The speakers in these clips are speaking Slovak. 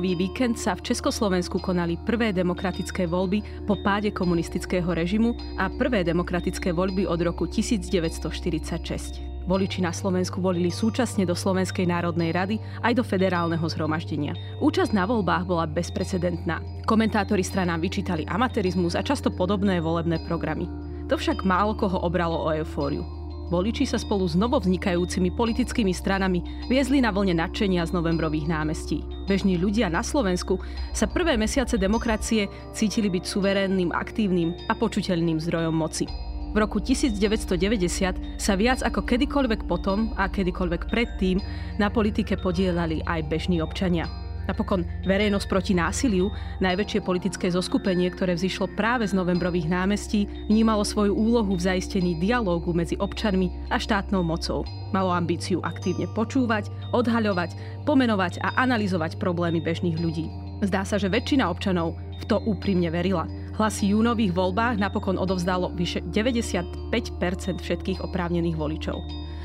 minulý víkend sa v Československu konali prvé demokratické voľby po páde komunistického režimu a prvé demokratické voľby od roku 1946. Voliči na Slovensku volili súčasne do Slovenskej národnej rady aj do federálneho zhromaždenia. Účasť na voľbách bola bezprecedentná. Komentátori stranám vyčítali amatérizmus a často podobné volebné programy. To však málo koho obralo o eufóriu. Voliči sa spolu s novovznikajúcimi politickými stranami viezli na vlne nadšenia z novembrových námestí. Bežní ľudia na Slovensku sa prvé mesiace demokracie cítili byť suverénnym, aktívnym a počuteľným zdrojom moci. V roku 1990 sa viac ako kedykoľvek potom a kedykoľvek predtým na politike podielali aj bežní občania. Napokon verejnosť proti násiliu, najväčšie politické zoskupenie, ktoré vzýšlo práve z novembrových námestí, vnímalo svoju úlohu v zaistení dialógu medzi občanmi a štátnou mocou. Malo ambíciu aktívne počúvať, odhaľovať, pomenovať a analyzovať problémy bežných ľudí. Zdá sa, že väčšina občanov v to úprimne verila. Hlasy júnových voľbách napokon odovzdalo vyše 95% všetkých oprávnených voličov.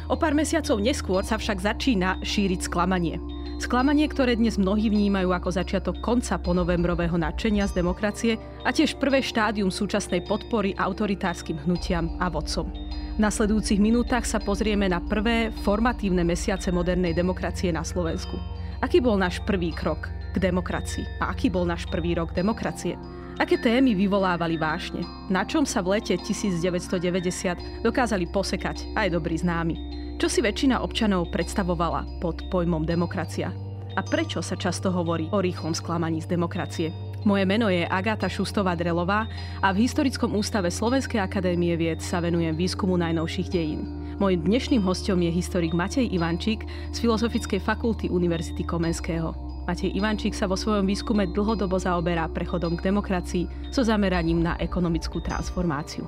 O pár mesiacov neskôr sa však začína šíriť sklamanie. Sklamanie, ktoré dnes mnohí vnímajú ako začiatok konca ponovembrového nadšenia z demokracie a tiež prvé štádium súčasnej podpory autoritárskym hnutiam a vodcom. V nasledujúcich minútach sa pozrieme na prvé formatívne mesiace modernej demokracie na Slovensku. Aký bol náš prvý krok k demokracii a aký bol náš prvý rok demokracie? Aké témy vyvolávali vášne? Na čom sa v lete 1990 dokázali posekať aj dobrí známi? Čo si väčšina občanov predstavovala pod pojmom demokracia? A prečo sa často hovorí o rýchlom sklamaní z demokracie? Moje meno je Agáta Šustová-Drelová a v Historickom ústave Slovenskej akadémie vied sa venujem výskumu najnovších dejín. Mojím dnešným hostom je historik Matej Ivančík z Filozofickej fakulty Univerzity Komenského. Matej Ivančík sa vo svojom výskume dlhodobo zaoberá prechodom k demokracii so zameraním na ekonomickú transformáciu.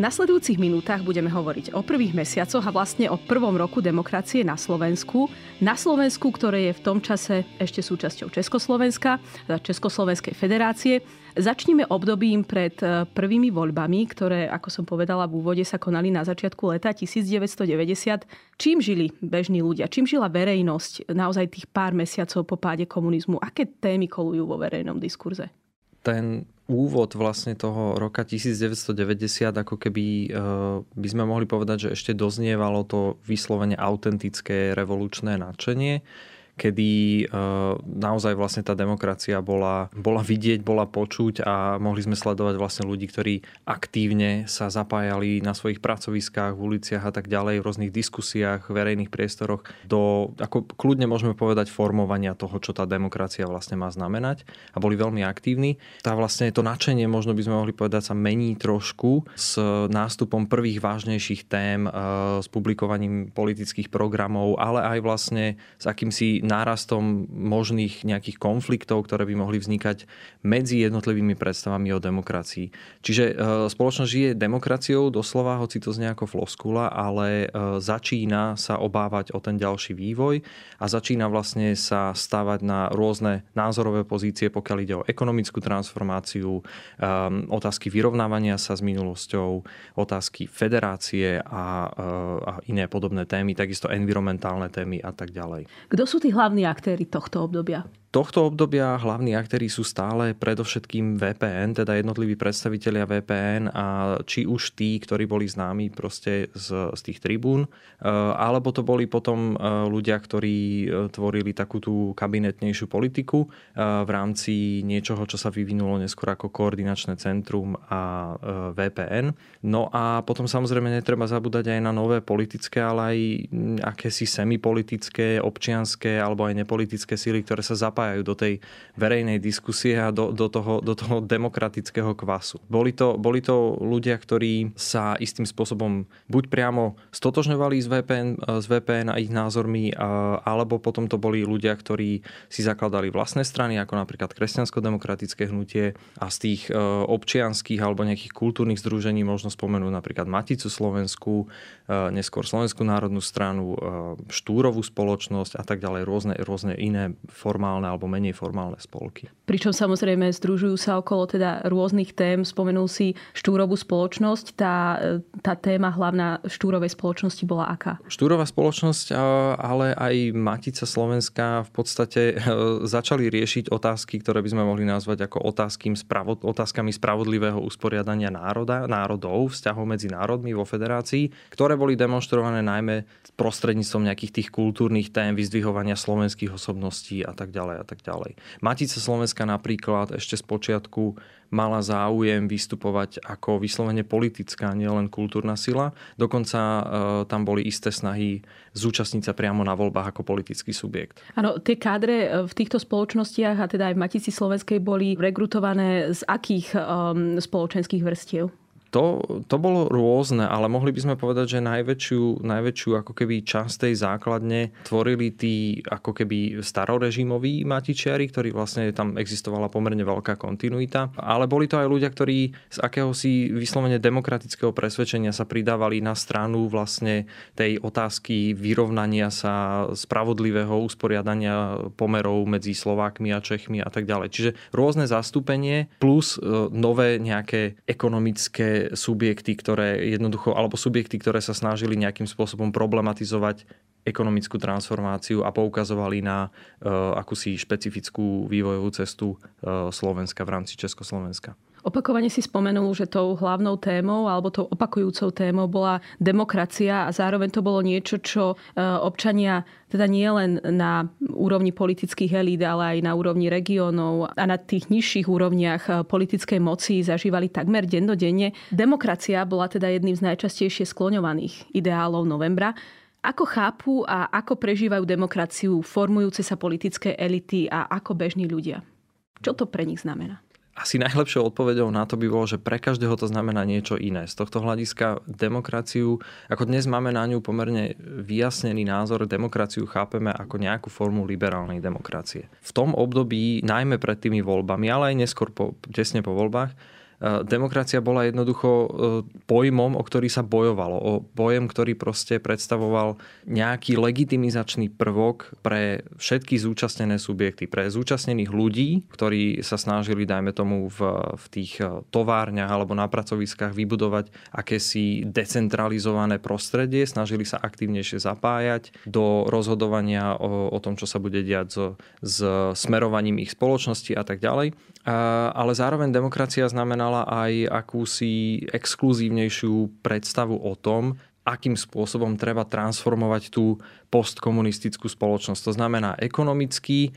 V nasledujúcich minútach budeme hovoriť o prvých mesiacoch a vlastne o prvom roku demokracie na Slovensku. Na Slovensku, ktoré je v tom čase ešte súčasťou Československa, Československej federácie. Začníme obdobím pred e, prvými voľbami, ktoré, ako som povedala v úvode, sa konali na začiatku leta 1990. Čím žili bežní ľudia? Čím žila verejnosť naozaj tých pár mesiacov po páde komunizmu? Aké témy kolujú vo verejnom diskurze? Ten úvod vlastne toho roka 1990, ako keby e, by sme mohli povedať, že ešte doznievalo to vyslovene autentické revolučné nadšenie kedy e, naozaj vlastne tá demokracia bola, bola vidieť, bola počuť a mohli sme sledovať vlastne ľudí, ktorí aktívne sa zapájali na svojich pracoviskách, v uliciach a tak ďalej, v rôznych diskusiách, verejných priestoroch do, ako kľudne môžeme povedať, formovania toho, čo tá demokracia vlastne má znamenať a boli veľmi aktívni. Tá vlastne to nadšenie, možno by sme mohli povedať, sa mení trošku s nástupom prvých vážnejších tém, e, s publikovaním politických programov, ale aj vlastne s akýmsi nárastom možných nejakých konfliktov, ktoré by mohli vznikať medzi jednotlivými predstavami o demokracii. Čiže e, spoločnosť žije demokraciou doslova, hoci to znie ako floskula, ale e, začína sa obávať o ten ďalší vývoj a začína vlastne sa stávať na rôzne názorové pozície, pokiaľ ide o ekonomickú transformáciu, e, otázky vyrovnávania sa s minulosťou, otázky federácie a, a iné podobné témy, takisto environmentálne témy a tak ďalej. Kto sú tí hlavní aktéry tohto obdobia? Tohto obdobia hlavní aktéry sú stále predovšetkým VPN, teda jednotliví predstavitelia VPN a či už tí, ktorí boli známi proste z, z tých tribún, e, alebo to boli potom e, ľudia, ktorí e, tvorili takú tú kabinetnejšiu politiku v rámci niečoho, čo sa vyvinulo neskôr ako koordinačné centrum a VPN. No a potom samozrejme netreba zabúdať aj na nové politické, ale aj akési semipolitické, občianské alebo aj nepolitické síly, ktoré sa zapájajú zapájajú do tej verejnej diskusie a do, do, toho, do toho demokratického kvasu. Boli to, boli to ľudia, ktorí sa istým spôsobom buď priamo stotožňovali s VPN, s VPN a ich názormi, alebo potom to boli ľudia, ktorí si zakladali vlastné strany, ako napríklad kresťansko-demokratické hnutie a z tých e, občianských alebo nejakých kultúrnych združení možno spomenúť napríklad Maticu Slovensku, e, neskôr Slovenskú národnú stranu, e, Štúrovú spoločnosť a tak ďalej, rôzne, rôzne iné formálne alebo menej formálne spolky. Pričom samozrejme združujú sa okolo teda rôznych tém. Spomenul si Štúrovú spoločnosť. Tá, tá téma hlavná Štúrovej spoločnosti bola aká? Štúrová spoločnosť, ale aj Matica Slovenska v podstate začali riešiť otázky, ktoré by sme mohli nazvať ako otázkami spravodlivého usporiadania národa, národov, vzťahov medzi národmi vo federácii, ktoré boli demonstrované najmä prostredníctvom nejakých tých kultúrnych tém, vyzdvihovania slovenských osobností a tak ďalej a tak ďalej. Matica Slovenska napríklad ešte z počiatku mala záujem vystupovať ako vyslovene politická, nielen kultúrna sila. Dokonca e, tam boli isté snahy zúčastniť sa priamo na voľbách ako politický subjekt. Áno, tie kádre e, v týchto spoločnostiach a teda aj v Matici Slovenskej boli rekrutované z akých um, spoločenských vrstiev? To, to bolo rôzne, ale mohli by sme povedať, že najväčšiu, najväčšiu ako keby časť tej základne tvorili tí ako keby starorežimoví matičiari, ktorí vlastne tam existovala pomerne veľká kontinuita. Ale boli to aj ľudia, ktorí z akéhosi vyslovene demokratického presvedčenia sa pridávali na stranu vlastne tej otázky vyrovnania sa spravodlivého usporiadania pomerov medzi Slovákmi a Čechmi a tak ďalej. Čiže rôzne zastúpenie plus e, nové nejaké ekonomické subjekty, ktoré jednoducho, alebo subjekty, ktoré sa snažili nejakým spôsobom problematizovať ekonomickú transformáciu a poukazovali na uh, akúsi špecifickú vývojovú cestu uh, Slovenska v rámci Československa. Opakovane si spomenul, že tou hlavnou témou alebo tou opakujúcou témou bola demokracia a zároveň to bolo niečo, čo e, občania teda nie len na úrovni politických elít, ale aj na úrovni regiónov a na tých nižších úrovniach e, politickej moci zažívali takmer dennodenne. Demokracia bola teda jedným z najčastejšie skloňovaných ideálov novembra. Ako chápu a ako prežívajú demokraciu formujúce sa politické elity a ako bežní ľudia? Čo to pre nich znamená? Asi najlepšou odpovedou na to by bolo, že pre každého to znamená niečo iné. Z tohto hľadiska demokraciu, ako dnes máme na ňu pomerne vyjasnený názor, demokraciu chápeme ako nejakú formu liberálnej demokracie. V tom období, najmä pred tými voľbami, ale aj neskôr po, tesne po voľbách, demokracia bola jednoducho eh, pojmom, o ktorý sa bojovalo. O pojem, ktorý proste predstavoval nejaký legitimizačný prvok pre všetky zúčastnené subjekty, pre zúčastnených ľudí, ktorí sa snažili, dajme tomu, v, v tých eh, továrniach alebo na pracoviskách vybudovať akési decentralizované prostredie, snažili sa aktívnejšie zapájať do rozhodovania o, o tom, čo sa bude diať so, s smerovaním ich spoločnosti a tak ďalej. Ale zároveň demokracia znamená mala aj akúsi exkluzívnejšiu predstavu o tom, akým spôsobom treba transformovať tú postkomunistickú spoločnosť. To znamená ekonomicky, e,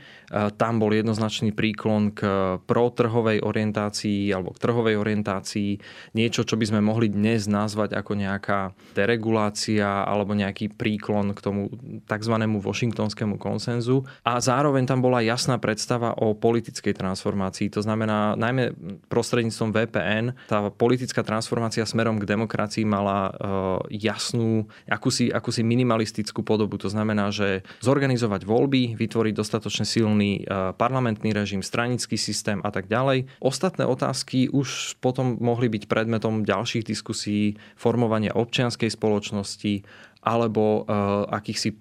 tam bol jednoznačný príklon k protrhovej orientácii alebo k trhovej orientácii, niečo, čo by sme mohli dnes nazvať ako nejaká deregulácia alebo nejaký príklon k tomu tzv. washingtonskému konsenzu. A zároveň tam bola jasná predstava o politickej transformácii. To znamená, najmä prostredníctvom VPN, tá politická transformácia smerom k demokracii mala e, jasnú, akúsi, akúsi minimalistickú podobu. To znamená, že zorganizovať voľby, vytvoriť dostatočne silný e, parlamentný režim, stranický systém a tak ďalej. Ostatné otázky už potom mohli byť predmetom ďalších diskusí, formovania občianskej spoločnosti, alebo uh, akýchsi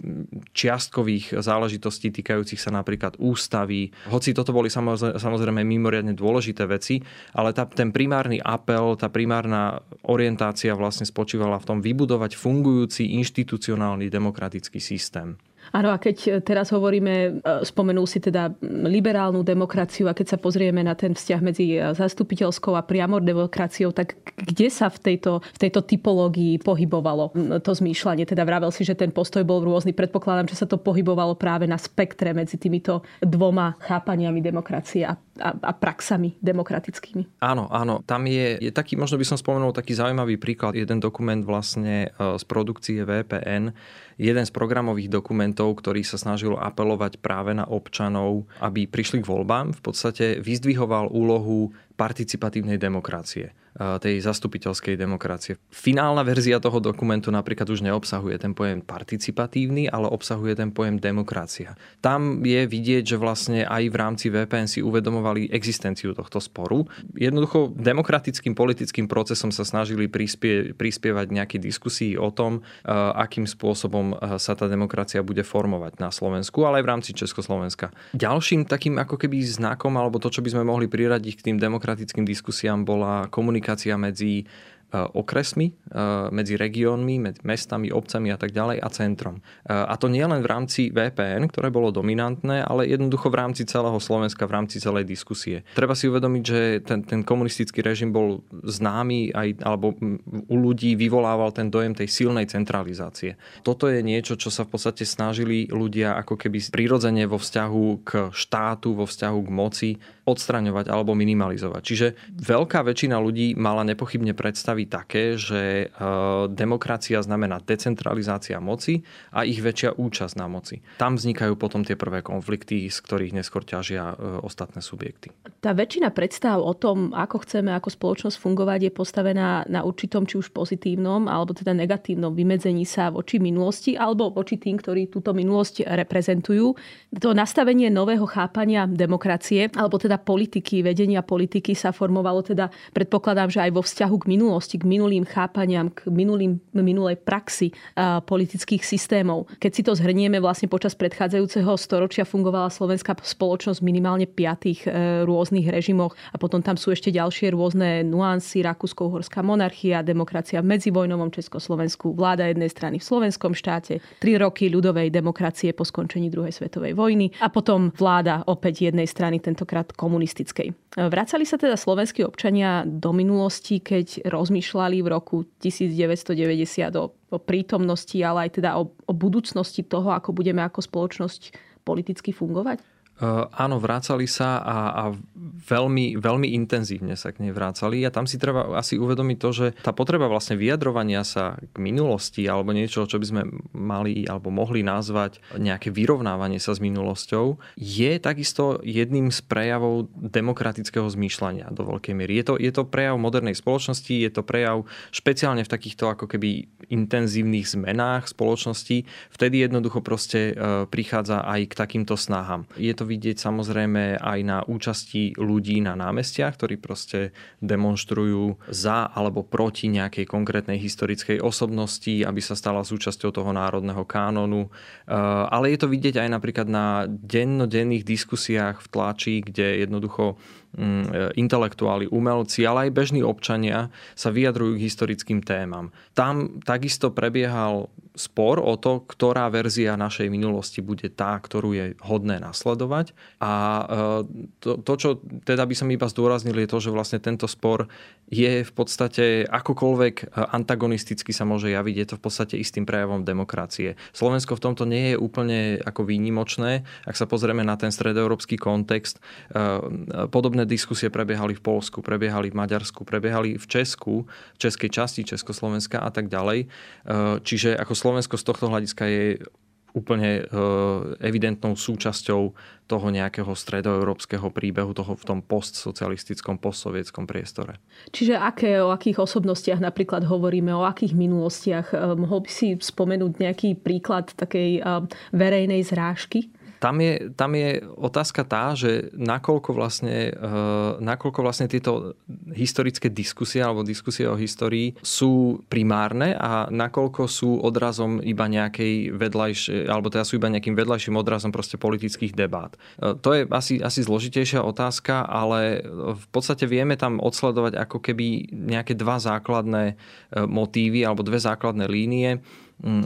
čiastkových záležitostí týkajúcich sa napríklad ústavy. Hoci toto boli samozrejme mimoriadne dôležité veci, ale tá, ten primárny apel, tá primárna orientácia vlastne spočívala v tom vybudovať fungujúci inštitucionálny demokratický systém. Áno, a keď teraz hovoríme, e, spomenul si teda liberálnu demokraciu a keď sa pozrieme na ten vzťah medzi e, zastupiteľskou a priamor demokraciou, tak kde sa v tejto, v tejto typológii pohybovalo to zmýšľanie? Teda vravel si, že ten postoj bol rôzny. Predpokladám, že sa to pohybovalo práve na spektre medzi týmito dvoma chápaniami demokracie. A a, a praxami demokratickými. Áno, áno. Tam je, je taký, možno by som spomenul taký zaujímavý príklad. Jeden dokument vlastne e, z produkcie VPN, jeden z programových dokumentov, ktorý sa snažil apelovať práve na občanov, aby prišli k voľbám, v podstate vyzdvihoval úlohu participatívnej demokracie tej zastupiteľskej demokracie. Finálna verzia toho dokumentu napríklad už neobsahuje ten pojem participatívny, ale obsahuje ten pojem demokracia. Tam je vidieť, že vlastne aj v rámci VPN si uvedomovali existenciu tohto sporu. Jednoducho demokratickým politickým procesom sa snažili prispie, prispievať nejaké diskusii o tom, akým spôsobom sa tá demokracia bude formovať na Slovensku, ale aj v rámci Československa. Ďalším takým ako keby znakom, alebo to, čo by sme mohli priradiť k tým demokratickým diskusiám, bola komunikácia medzi okresmi, eh, medzi regiónmi, medzi mestami, obcami a tak ďalej a centrom. Eh, a to nie len v rámci VPN, ktoré bolo dominantné, ale jednoducho v rámci celého Slovenska, v rámci celej diskusie. Treba si uvedomiť, že ten, ten komunistický režim bol známy aj, alebo u ľudí vyvolával ten dojem tej silnej centralizácie. Toto je niečo, čo sa v podstate snažili ľudia ako keby prirodzene vo vzťahu k štátu, vo vzťahu k moci odstraňovať alebo minimalizovať. Čiže veľká väčšina ľudí mala nepochybne predstaviť predstavy také, že e, demokracia znamená decentralizácia moci a ich väčšia účasť na moci. Tam vznikajú potom tie prvé konflikty, z ktorých neskôr ťažia e, ostatné subjekty. Tá väčšina predstav o tom, ako chceme ako spoločnosť fungovať, je postavená na určitom či už pozitívnom alebo teda negatívnom vymedzení sa voči minulosti alebo voči tým, ktorí túto minulosť reprezentujú. To nastavenie nového chápania demokracie alebo teda politiky, vedenia politiky sa formovalo teda, predpokladám, že aj vo vzťahu k minulosti minulosti, k minulým chápaniam, k minulým, minulej praxi politických systémov. Keď si to zhrnieme, vlastne počas predchádzajúceho storočia fungovala slovenská spoločnosť minimálne piatých e, rôznych režimoch a potom tam sú ešte ďalšie rôzne nuancy, Rakúsko-Uhorská monarchia, demokracia v medzivojnovom Československu, vláda jednej strany v slovenskom štáte, tri roky ľudovej demokracie po skončení druhej svetovej vojny a potom vláda opäť jednej strany, tentokrát komunistickej. Vracali sa teda slovenskí občania do minulosti, keď rozmýšľali v roku 1990 o, o prítomnosti, ale aj teda o, o budúcnosti toho, ako budeme ako spoločnosť politicky fungovať? Uh, áno, vrácali sa a, a veľmi, veľmi intenzívne sa k nej vrácali a tam si treba asi uvedomiť to, že tá potreba vlastne vyjadrovania sa k minulosti alebo niečo, čo by sme mali alebo mohli nazvať nejaké vyrovnávanie sa s minulosťou, je takisto jedným z prejavov demokratického zmýšľania do veľkej miery. Je to, je to prejav modernej spoločnosti, je to prejav špeciálne v takýchto ako keby intenzívnych zmenách spoločnosti, vtedy jednoducho proste uh, prichádza aj k takýmto snahám. Je to to vidieť samozrejme aj na účasti ľudí na námestiach, ktorí proste demonstrujú za alebo proti nejakej konkrétnej historickej osobnosti, aby sa stala súčasťou toho národného kánonu. Eh, ale je to vidieť aj napríklad na dennodenných diskusiách v tlači, kde jednoducho intelektuáli, umelci, ale aj bežní občania sa vyjadrujú k historickým témam. Tam takisto prebiehal spor o to, ktorá verzia našej minulosti bude tá, ktorú je hodné nasledovať. A e, to, to, čo teda by som iba zdôraznil, je to, že vlastne tento spor je v podstate akokoľvek e, antagonisticky sa môže javiť, je to v podstate istým prejavom demokracie. Slovensko v tomto nie je úplne ako výnimočné. Ak sa pozrieme na ten stredoeurópsky kontext, e, podobné diskusie prebiehali v Polsku, prebiehali v Maďarsku, prebiehali v Česku, v českej časti Československa a tak ďalej. Čiže ako Slovensko z tohto hľadiska je úplne e, evidentnou súčasťou toho nejakého stredoeurópskeho príbehu toho v tom postsocialistickom, postsovietskom priestore. Čiže aké, o akých osobnostiach napríklad hovoríme, o akých minulostiach? E, mohol by si spomenúť nejaký príklad takej e, verejnej zrážky? Tam je, tam je otázka tá, že nakoľko vlastne, uh, nakoľko vlastne tieto historické diskusie alebo diskusie o histórii sú primárne a nakoľko sú odrazom iba nejakej vedľajšej, alebo teda sú iba nejakým vedľajším odrazom proste politických debát. Uh, to je asi, asi zložitejšia otázka, ale v podstate vieme tam odsledovať ako keby nejaké dva základné uh, motívy alebo dve základné línie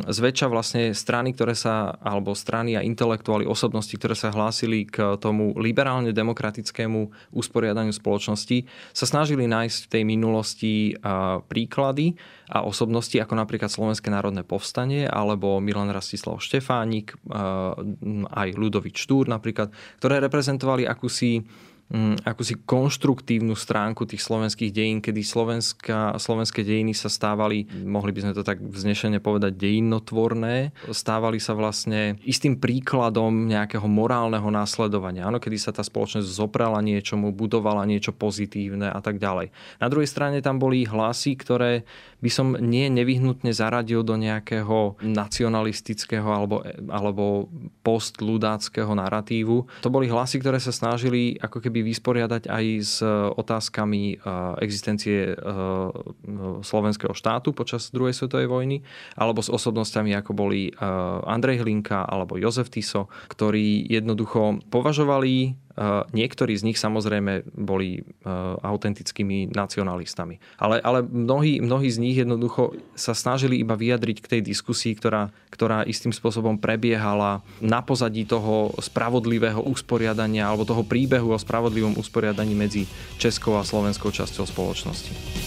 zväčša vlastne strany, ktoré sa, alebo strany a intelektuáli, osobnosti, ktoré sa hlásili k tomu liberálne demokratickému usporiadaniu spoločnosti, sa snažili nájsť v tej minulosti príklady a osobnosti, ako napríklad Slovenské národné povstanie, alebo Milan Rastislav Štefánik, aj Ludovič Štúr napríklad, ktoré reprezentovali akúsi Mm, akúsi konštruktívnu stránku tých slovenských dejín, kedy Slovenska, slovenské dejiny sa stávali, mohli by sme to tak vznešene povedať, dejinotvorné. Stávali sa vlastne istým príkladom nejakého morálneho následovania. Áno, kedy sa tá spoločnosť zoprala niečomu, budovala niečo pozitívne a tak ďalej. Na druhej strane tam boli hlasy, ktoré by som nie nevyhnutne zaradil do nejakého nacionalistického alebo, alebo postludáckého narratívu. To boli hlasy, ktoré sa snažili ako keby vysporiadať aj s e, otázkami e, existencie e, slovenského štátu počas druhej svetovej vojny, alebo s osobnosťami ako boli Andrej Hlinka alebo Jozef Tiso, ktorí jednoducho považovali Niektorí z nich samozrejme boli autentickými nacionalistami. Ale, ale mnohí, mnohí z nich jednoducho sa snažili iba vyjadriť k tej diskusii, ktorá, ktorá istým spôsobom prebiehala na pozadí toho spravodlivého usporiadania alebo toho príbehu o spravodlivom usporiadaní medzi českou a slovenskou časťou spoločnosti.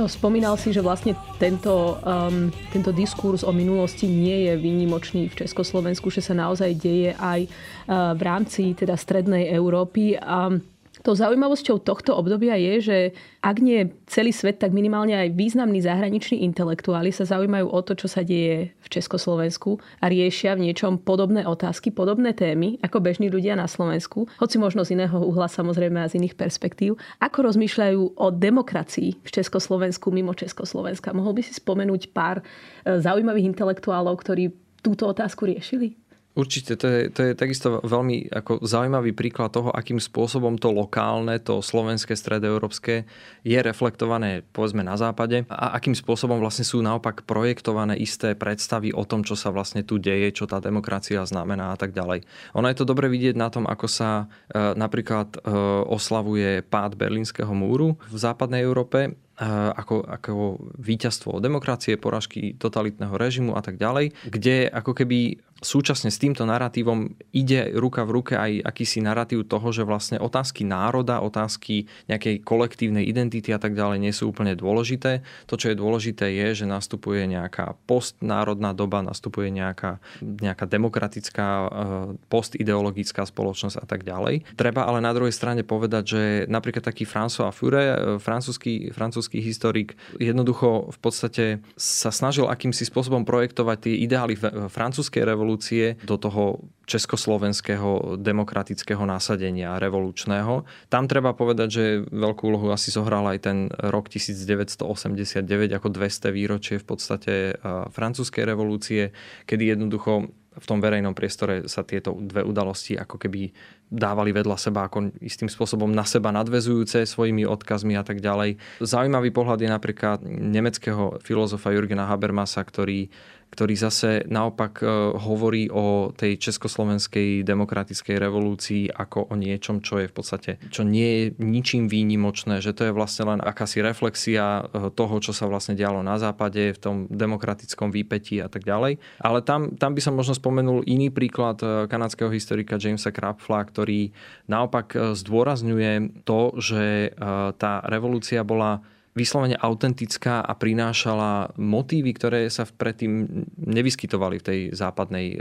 Áno, spomínal si, že vlastne tento, um, tento diskurs o minulosti nie je výnimočný v Československu, že sa naozaj deje aj uh, v rámci teda strednej Európy. Um, Tou zaujímavosťou tohto obdobia je, že ak nie celý svet, tak minimálne aj významní zahraniční intelektuáli sa zaujímajú o to, čo sa deje v Československu a riešia v niečom podobné otázky, podobné témy ako bežní ľudia na Slovensku, hoci možno z iného uhla samozrejme a z iných perspektív. Ako rozmýšľajú o demokracii v Československu mimo Československa? Mohol by si spomenúť pár e, zaujímavých intelektuálov, ktorí túto otázku riešili? Určite, to je, to je takisto veľmi ako zaujímavý príklad toho, akým spôsobom to lokálne, to slovenské, stredoeurópske je reflektované povedzme na západe a akým spôsobom vlastne sú naopak projektované isté predstavy o tom, čo sa vlastne tu deje, čo tá demokracia znamená a tak ďalej. Ono je to dobre vidieť na tom, ako sa e, napríklad e, oslavuje pád Berlínskeho múru v západnej Európe ako, ako víťazstvo demokracie, poražky totalitného režimu a tak ďalej, kde ako keby súčasne s týmto narratívom ide ruka v ruke aj akýsi narratív toho, že vlastne otázky národa, otázky nejakej kolektívnej identity a tak ďalej nie sú úplne dôležité. To, čo je dôležité, je, že nastupuje nejaká postnárodná doba, nastupuje nejaká, nejaká demokratická, e, postideologická spoločnosť a tak ďalej. Treba ale na druhej strane povedať, že napríklad taký François Fure, e, francúzsky, francúzsky historik, jednoducho v podstate sa snažil akýmsi spôsobom projektovať tie ideály francúzskej revolúcie do toho československého demokratického násadenia revolučného. Tam treba povedať, že veľkú úlohu asi zohral aj ten rok 1989 ako 200 výročie v podstate francúzskej revolúcie, kedy jednoducho v tom verejnom priestore sa tieto dve udalosti ako keby dávali vedľa seba ako istým spôsobom na seba nadvezujúce svojimi odkazmi a tak ďalej. Zaujímavý pohľad je napríklad nemeckého filozofa Jurgena Habermasa, ktorý ktorý zase naopak e, hovorí o tej československej demokratickej revolúcii ako o niečom, čo je v podstate, čo nie je ničím výnimočné, že to je vlastne len akási reflexia e, toho, čo sa vlastne dialo na západe, v tom demokratickom výpetí a tak ďalej. Ale tam, tam by som možno spomenul iný príklad e, kanadského historika Jamesa Krapfla, ktorý naopak zdôrazňuje to, že tá revolúcia bola vyslovene autentická a prinášala motívy, ktoré sa predtým nevyskytovali v tej západnej e,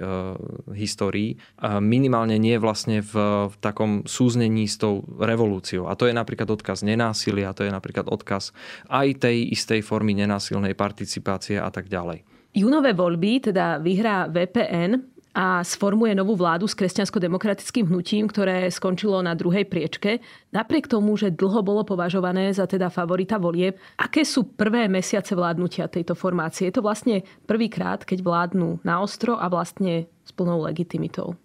histórii. A minimálne nie vlastne v, v takom súznení s tou revolúciou. A to je napríklad odkaz nenásilia, to je napríklad odkaz aj tej istej formy nenásilnej participácie a tak ďalej. Junové voľby teda vyhrá VPN a sformuje novú vládu s kresťansko-demokratickým hnutím, ktoré skončilo na druhej priečke. Napriek tomu, že dlho bolo považované za teda favorita volieb, aké sú prvé mesiace vládnutia tejto formácie? Je to vlastne prvýkrát, keď vládnu na ostro a vlastne s plnou legitimitou.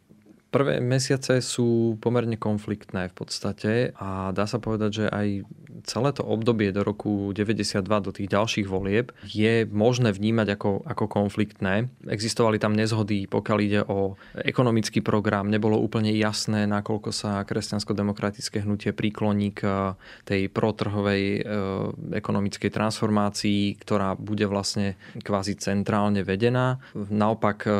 Prvé mesiace sú pomerne konfliktné v podstate a dá sa povedať, že aj celé to obdobie do roku 92 do tých ďalších volieb je možné vnímať ako, ako konfliktné. Existovali tam nezhody, pokiaľ ide o ekonomický program. Nebolo úplne jasné, nakoľko sa kresťansko-demokratické hnutie príkloní k tej protrhovej e, ekonomickej transformácii, ktorá bude vlastne kvázi centrálne vedená. Naopak e,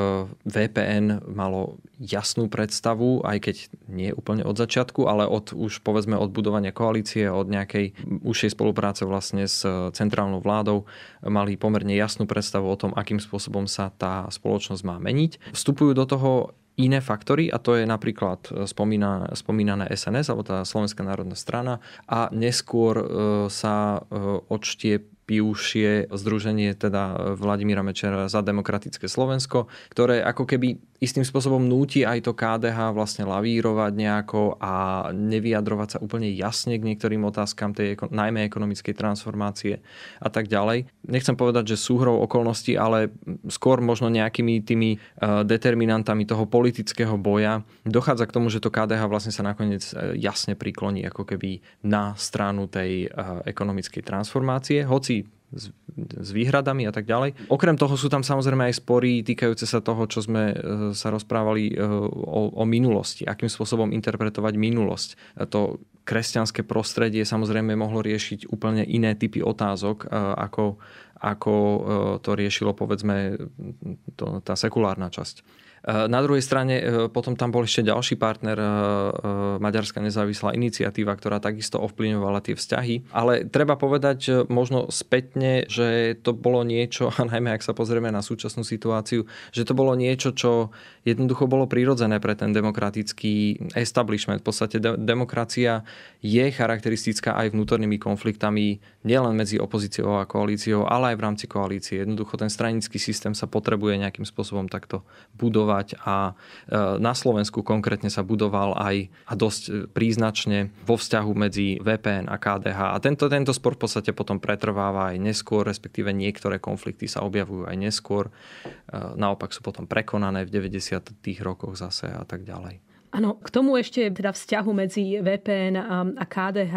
VPN malo jasnú predstavu, aj keď nie úplne od začiatku, ale od už povedzme od budovania koalície, od nejakej užšej spolupráce vlastne s centrálnou vládou mali pomerne jasnú predstavu o tom, akým spôsobom sa tá spoločnosť má meniť. Vstupujú do toho iné faktory a to je napríklad spomínané, spomínané SNS alebo tá Slovenská národná strana a neskôr e, sa e, pivšie združenie teda Vladimíra Mečera za demokratické Slovensko, ktoré ako keby istým spôsobom núti aj to KDH vlastne lavírovať nejako a nevyjadrovať sa úplne jasne k niektorým otázkam tej najmä ekonomickej transformácie a tak ďalej. Nechcem povedať, že súhrou okolností, ale skôr možno nejakými tými e, determinantami toho politického boja dochádza k tomu, že to KDH vlastne sa nakoniec e, jasne prikloní ako keby na stranu tej e, ekonomickej transformácie, hoci s, s výhradami a tak ďalej. Okrem toho sú tam samozrejme aj spory týkajúce sa toho, čo sme e, sa rozprávali e, o, o minulosti, akým spôsobom interpretovať minulosť. To kresťanské prostredie samozrejme mohlo riešiť úplne iné typy otázok, e, ako, ako to riešilo povedzme to, tá sekulárna časť. Eh, na druhej strane eh, potom tam bol ešte ďalší partner, eh, Maďarská nezávislá iniciatíva, ktorá takisto ovplyvňovala tie vzťahy. Ale treba povedať možno spätne, že to bolo niečo, a najmä ak sa pozrieme na súčasnú situáciu, že to bolo niečo, čo jednoducho bolo prirodzené pre ten demokratický establishment. V podstate de- demokracia je charakteristická aj vnútornými konfliktami nielen medzi opozíciou a koalíciou, ale aj v rámci koalície. Jednoducho ten stranický systém sa potrebuje nejakým spôsobom takto budovať budovať a e, na Slovensku konkrétne sa budoval aj a dosť e, príznačne vo vzťahu medzi VPN a KDH. A tento, tento spor v podstate potom pretrváva aj neskôr, respektíve niektoré konflikty sa objavujú aj neskôr. E, naopak sú potom prekonané v 90. rokoch zase a tak ďalej. Áno, k tomu ešte teda vzťahu medzi VPN a KDH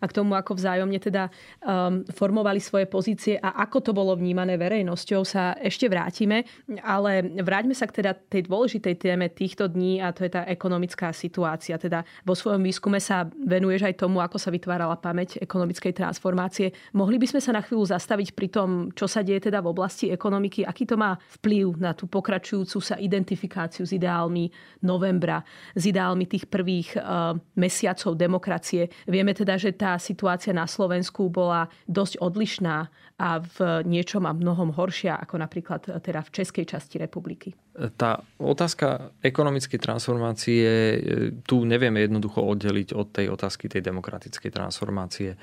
a k tomu, ako vzájomne teda um, formovali svoje pozície a ako to bolo vnímané verejnosťou, sa ešte vrátime. Ale vráťme sa k teda tej dôležitej téme týchto dní a to je tá ekonomická situácia. Teda vo svojom výskume sa venuješ aj tomu, ako sa vytvárala pamäť ekonomickej transformácie. Mohli by sme sa na chvíľu zastaviť pri tom, čo sa deje teda v oblasti ekonomiky, aký to má vplyv na tú pokračujúcu sa identifikáciu s ideálmi novembra s ideálmi tých prvých uh, mesiacov demokracie. Vieme teda, že tá situácia na Slovensku bola dosť odlišná a v niečom a mnohom horšia ako napríklad eh, teda v českej časti republiky. Tá otázka ekonomickej transformácie eh, tu nevieme jednoducho oddeliť od tej otázky tej demokratickej transformácie.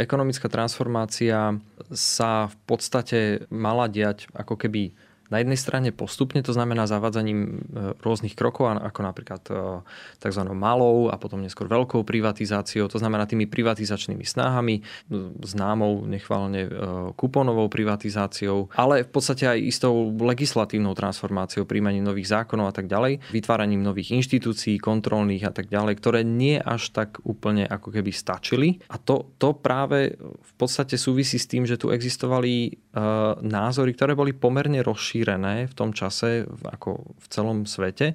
Ekonomická transformácia sa v podstate mala diať ako keby na jednej strane postupne, to znamená zavádzaním e, rôznych krokov, ako napríklad e, tzv. malou a potom neskôr veľkou privatizáciou, to znamená tými privatizačnými snahami, známou nechválne e, kuponovou privatizáciou, ale v podstate aj istou legislatívnou transformáciou, príjmaním nových zákonov a tak ďalej, vytváraním nových inštitúcií, kontrolných a tak ďalej, ktoré nie až tak úplne ako keby stačili. A to, to práve v podstate súvisí s tým, že tu existovali názory, ktoré boli pomerne rozšírené rozšírené v tom čase ako v celom svete. E,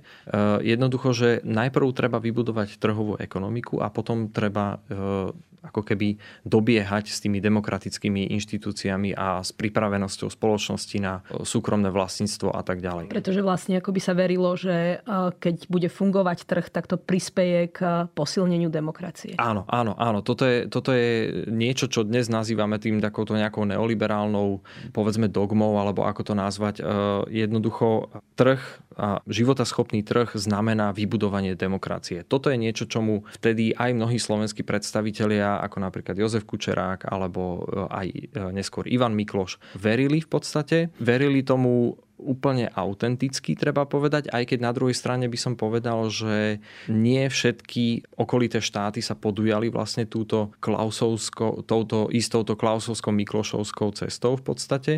jednoducho, že najprv treba vybudovať trhovú ekonomiku a potom treba e, ako keby dobiehať s tými demokratickými inštitúciami a s pripravenosťou spoločnosti na súkromné vlastníctvo a tak ďalej. Pretože vlastne ako by sa verilo, že keď bude fungovať trh, tak to prispieje k posilneniu demokracie. Áno, áno, áno. Toto je, toto je niečo, čo dnes nazývame tým takouto nejakou neoliberálnou, povedzme dogmou, alebo ako to nazvať. E, jednoducho trh a životaschopný trh znamená vybudovanie demokracie. Toto je niečo, čomu vtedy aj mnohí slovenskí predstavitelia ako napríklad Jozef Kučerák alebo e, aj e, neskôr Ivan Mikloš, verili v podstate. Verili tomu úplne autentický, treba povedať, aj keď na druhej strane by som povedal, že nie všetky okolité štáty sa podujali vlastne túto klausovsko, touto istouto klausovskou miklošovskou cestou v podstate.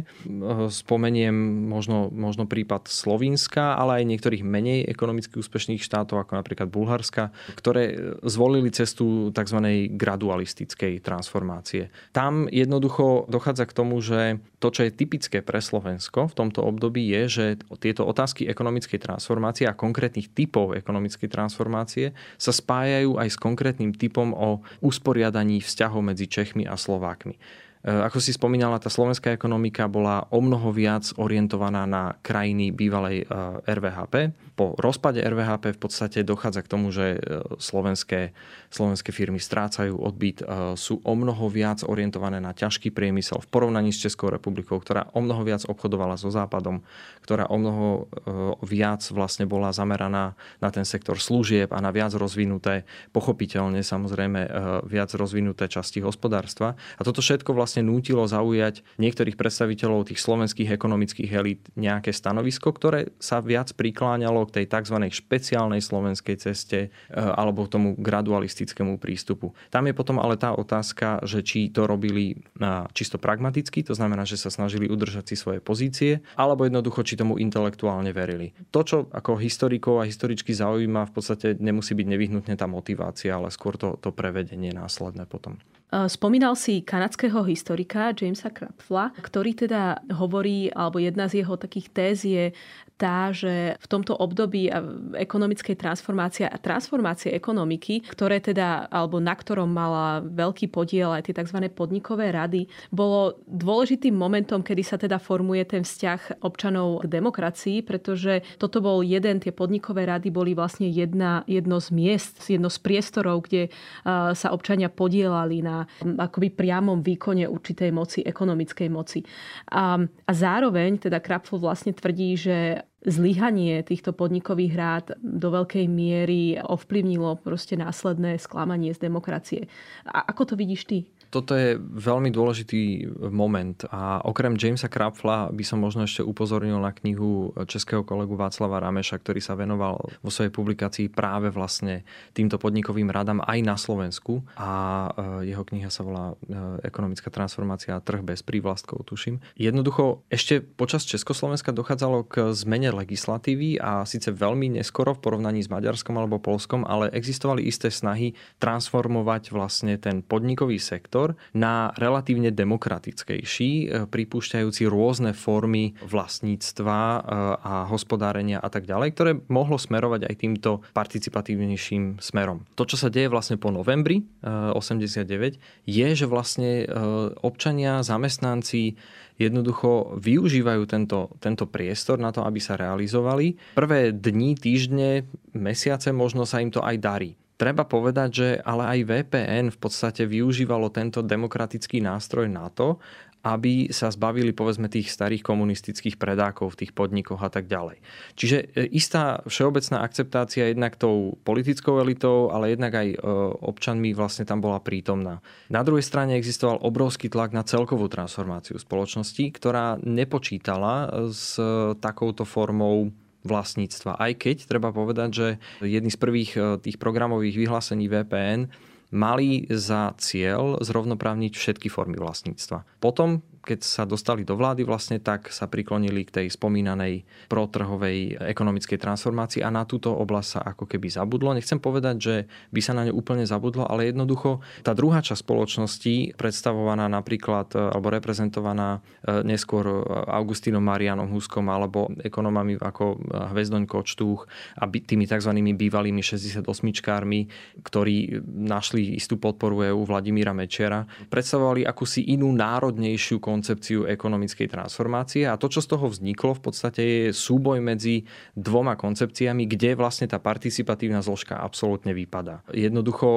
Spomeniem možno, možno prípad Slovenska, ale aj niektorých menej ekonomicky úspešných štátov, ako napríklad Bulharska, ktoré zvolili cestu tzv. gradualistickej transformácie. Tam jednoducho dochádza k tomu, že to, čo je typické pre Slovensko v tomto období, je, že tieto otázky ekonomickej transformácie a konkrétnych typov ekonomickej transformácie sa spájajú aj s konkrétnym typom o usporiadaní vzťahov medzi Čechmi a Slovákmi. E, ako si spomínala, tá slovenská ekonomika bola o mnoho viac orientovaná na krajiny bývalej e, RVHP. Po rozpade RVHP v podstate dochádza k tomu, že e, slovenské, slovenské firmy strácajú odbyt, sú o mnoho viac orientované na ťažký priemysel v porovnaní s Českou republikou, ktorá o mnoho viac obchodovala so Západom, ktorá o mnoho viac vlastne bola zameraná na ten sektor služieb a na viac rozvinuté, pochopiteľne samozrejme viac rozvinuté časti hospodárstva. A toto všetko vlastne vlastne nútilo zaujať niektorých predstaviteľov tých slovenských ekonomických elít nejaké stanovisko, ktoré sa viac prikláňalo k tej tzv. špeciálnej slovenskej ceste e, alebo tomu gradualistickému prístupu. Tam je potom ale tá otázka, že či to robili čisto pragmaticky, to znamená, že sa snažili udržať si svoje pozície, alebo jednoducho, či tomu intelektuálne verili. To, čo ako historikov a historičky zaujíma, v podstate nemusí byť nevyhnutne tá motivácia, ale skôr to, to prevedenie následné potom. Spomínal si kanadského historika Jamesa Krapfla, ktorý teda hovorí, alebo jedna z jeho takých téz je tá, že v tomto období ekonomickej transformácie a transformácie ekonomiky, ktoré teda, alebo na ktorom mala veľký podiel aj tie tzv. podnikové rady, bolo dôležitým momentom, kedy sa teda formuje ten vzťah občanov k demokracii, pretože toto bol jeden, tie podnikové rady boli vlastne jedna, jedno z miest, jedno z priestorov, kde sa občania podielali na akoby priamom výkone určitej moci, ekonomickej moci. A, a zároveň teda Krapfel vlastne tvrdí, že zlyhanie týchto podnikových rád do veľkej miery ovplyvnilo proste následné sklamanie z demokracie. A ako to vidíš ty? toto je veľmi dôležitý moment a okrem Jamesa Krapfla by som možno ešte upozornil na knihu českého kolegu Václava Rameša, ktorý sa venoval vo svojej publikácii práve vlastne týmto podnikovým radám aj na Slovensku a e, jeho kniha sa volá e, Ekonomická transformácia a trh bez prívlastkov, tuším. Jednoducho ešte počas Československa dochádzalo k zmene legislatívy a síce veľmi neskoro v porovnaní s Maďarskom alebo Polskom, ale existovali isté snahy transformovať vlastne ten podnikový sektor sektor na relatívne demokratickejší, e, pripúšťajúci rôzne formy vlastníctva e, a hospodárenia a tak ďalej, ktoré mohlo smerovať aj týmto participatívnejším smerom. To, čo sa deje vlastne po novembri 89, e, je, že vlastne občania, zamestnanci jednoducho využívajú tento, tento priestor na to, aby sa realizovali. Prvé dni, týždne, mesiace možno sa im to aj darí. Treba povedať, že ale aj VPN v podstate využívalo tento demokratický nástroj na to, aby sa zbavili povedzme tých starých komunistických predákov v tých podnikoch a tak ďalej. Čiže e, istá všeobecná akceptácia jednak tou politickou elitou, ale jednak aj e, občanmi vlastne tam bola prítomná. Na druhej strane existoval obrovský tlak na celkovú transformáciu spoločnosti, ktorá nepočítala s takouto formou vlastníctva. Aj keď treba povedať, že jedný z prvých tých programových vyhlásení VPN mali za cieľ zrovnoprávniť všetky formy vlastníctva. Potom keď sa dostali do vlády vlastne, tak sa priklonili k tej spomínanej protrhovej ekonomickej transformácii a na túto oblasť sa ako keby zabudlo. Nechcem povedať, že by sa na ňu úplne zabudlo, ale jednoducho tá druhá časť spoločnosti, predstavovaná napríklad alebo reprezentovaná e, neskôr Augustínom Marianom Huskom alebo ekonomami ako Hvezdoň Kočtúch a tými tzv. bývalými 68-čkármi, ktorí našli istú podporu EU Vladimíra Mečera, predstavovali akúsi inú národnejšiu koncepciu ekonomickej transformácie a to, čo z toho vzniklo, v podstate je súboj medzi dvoma koncepciami, kde vlastne tá participatívna zložka absolútne vypadá. Jednoducho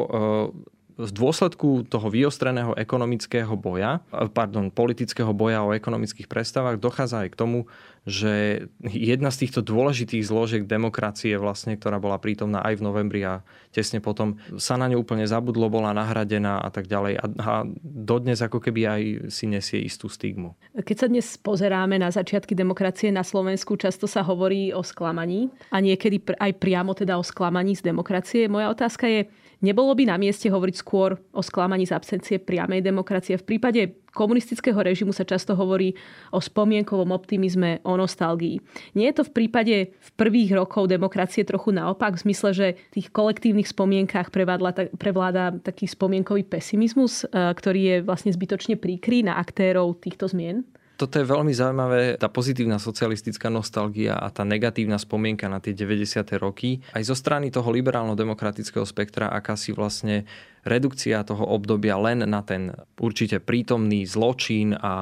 v dôsledku toho vyostreného ekonomického boja, pardon, politického boja o ekonomických predstavách dochádza aj k tomu, že jedna z týchto dôležitých zložiek demokracie, vlastne, ktorá bola prítomná aj v novembri a tesne potom sa na ňu úplne zabudlo, bola nahradená a tak ďalej. A, a dodnes ako keby aj si nesie istú stigmu. Keď sa dnes pozeráme na začiatky demokracie na Slovensku, často sa hovorí o sklamaní a niekedy aj priamo teda o sklamaní z demokracie. Moja otázka je, Nebolo by na mieste hovoriť skôr o sklamaní z absencie priamej demokracie. V prípade komunistického režimu sa často hovorí o spomienkovom optimizme, o nostalgii. Nie je to v prípade v prvých rokov demokracie trochu naopak, v zmysle, že v tých kolektívnych spomienkách prevládla, prevláda taký spomienkový pesimizmus, e, ktorý je vlastne zbytočne príkry na aktérov týchto zmien? Toto je veľmi zaujímavé, tá pozitívna socialistická nostalgia a tá negatívna spomienka na tie 90. roky. Aj zo strany toho liberálno-demokratického spektra, aká si vlastne redukcia toho obdobia len na ten určite prítomný zločin a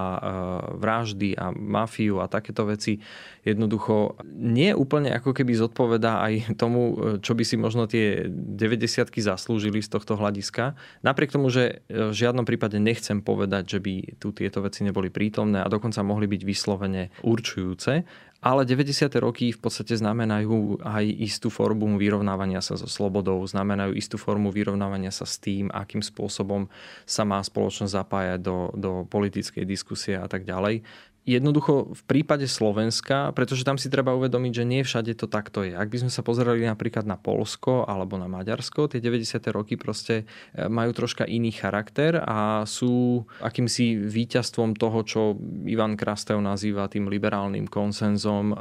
vraždy a mafiu a takéto veci jednoducho nie úplne ako keby zodpovedá aj tomu, čo by si možno tie 90 zaslúžili z tohto hľadiska. Napriek tomu, že v žiadnom prípade nechcem povedať, že by tu tieto veci neboli prítomné a dokonca mohli byť vyslovene určujúce, ale 90. roky v podstate znamenajú aj istú formu vyrovnávania sa so slobodou, znamenajú istú formu vyrovnávania sa s tým, akým spôsobom sa má spoločnosť zapájať do, do politickej diskusie a tak ďalej jednoducho v prípade Slovenska, pretože tam si treba uvedomiť, že nie všade to takto je. Ak by sme sa pozerali napríklad na Polsko alebo na Maďarsko, tie 90. roky proste e, majú troška iný charakter a sú akýmsi víťazstvom toho, čo Ivan Krastev nazýva tým liberálnym konsenzom.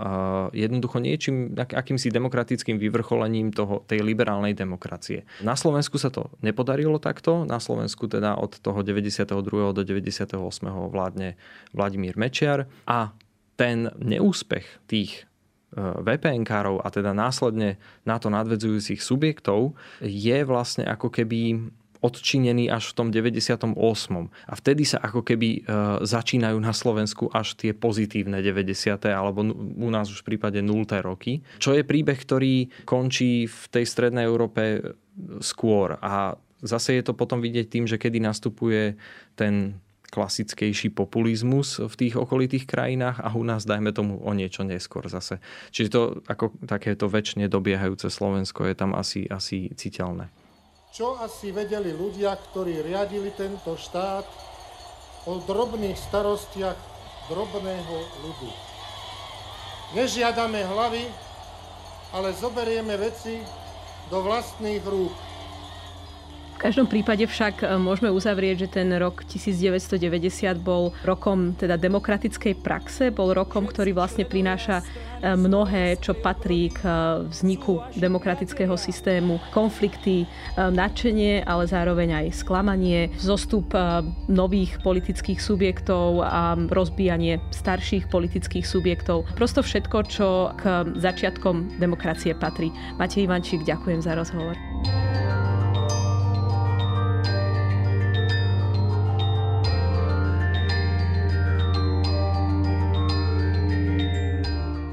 Jednoducho niečím, akýmsi demokratickým vyvrcholením toho, tej liberálnej demokracie. Na Slovensku sa to nepodarilo takto. Na Slovensku teda od toho 92. do 98. vládne Vladimír Mečiar Mečiar a ten neúspech tých e, VPN-károv a teda následne na to nadvedzujúcich subjektov je vlastne ako keby odčinený až v tom 98. A vtedy sa ako keby e, začínajú na Slovensku až tie pozitívne 90. alebo u nás už v prípade 0. roky. Čo je príbeh, ktorý končí v tej strednej Európe skôr. A zase je to potom vidieť tým, že kedy nastupuje ten klasickejší populizmus v tých okolitých krajinách a u nás dajme tomu o niečo neskôr zase. Čiže to ako takéto väčšine dobiehajúce Slovensko je tam asi, asi citeľné. Čo asi vedeli ľudia, ktorí riadili tento štát o drobných starostiach drobného ľudu? Nežiadame hlavy, ale zoberieme veci do vlastných rúk v každom prípade však e, môžeme uzavrieť, že ten rok 1990 bol rokom teda demokratickej praxe, bol rokom, ktorý vlastne prináša e, mnohé, čo patrí k e, vzniku demokratického systému, konflikty, nadšenie, ale zároveň aj sklamanie, zostup nových politických subjektov a rozbijanie starších politických subjektov. Prosto všetko, čo k začiatkom demokracie patrí. Matej Ivančík, ďakujem za rozhovor.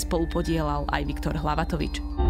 spolu podielal aj Viktor Hlavatovič.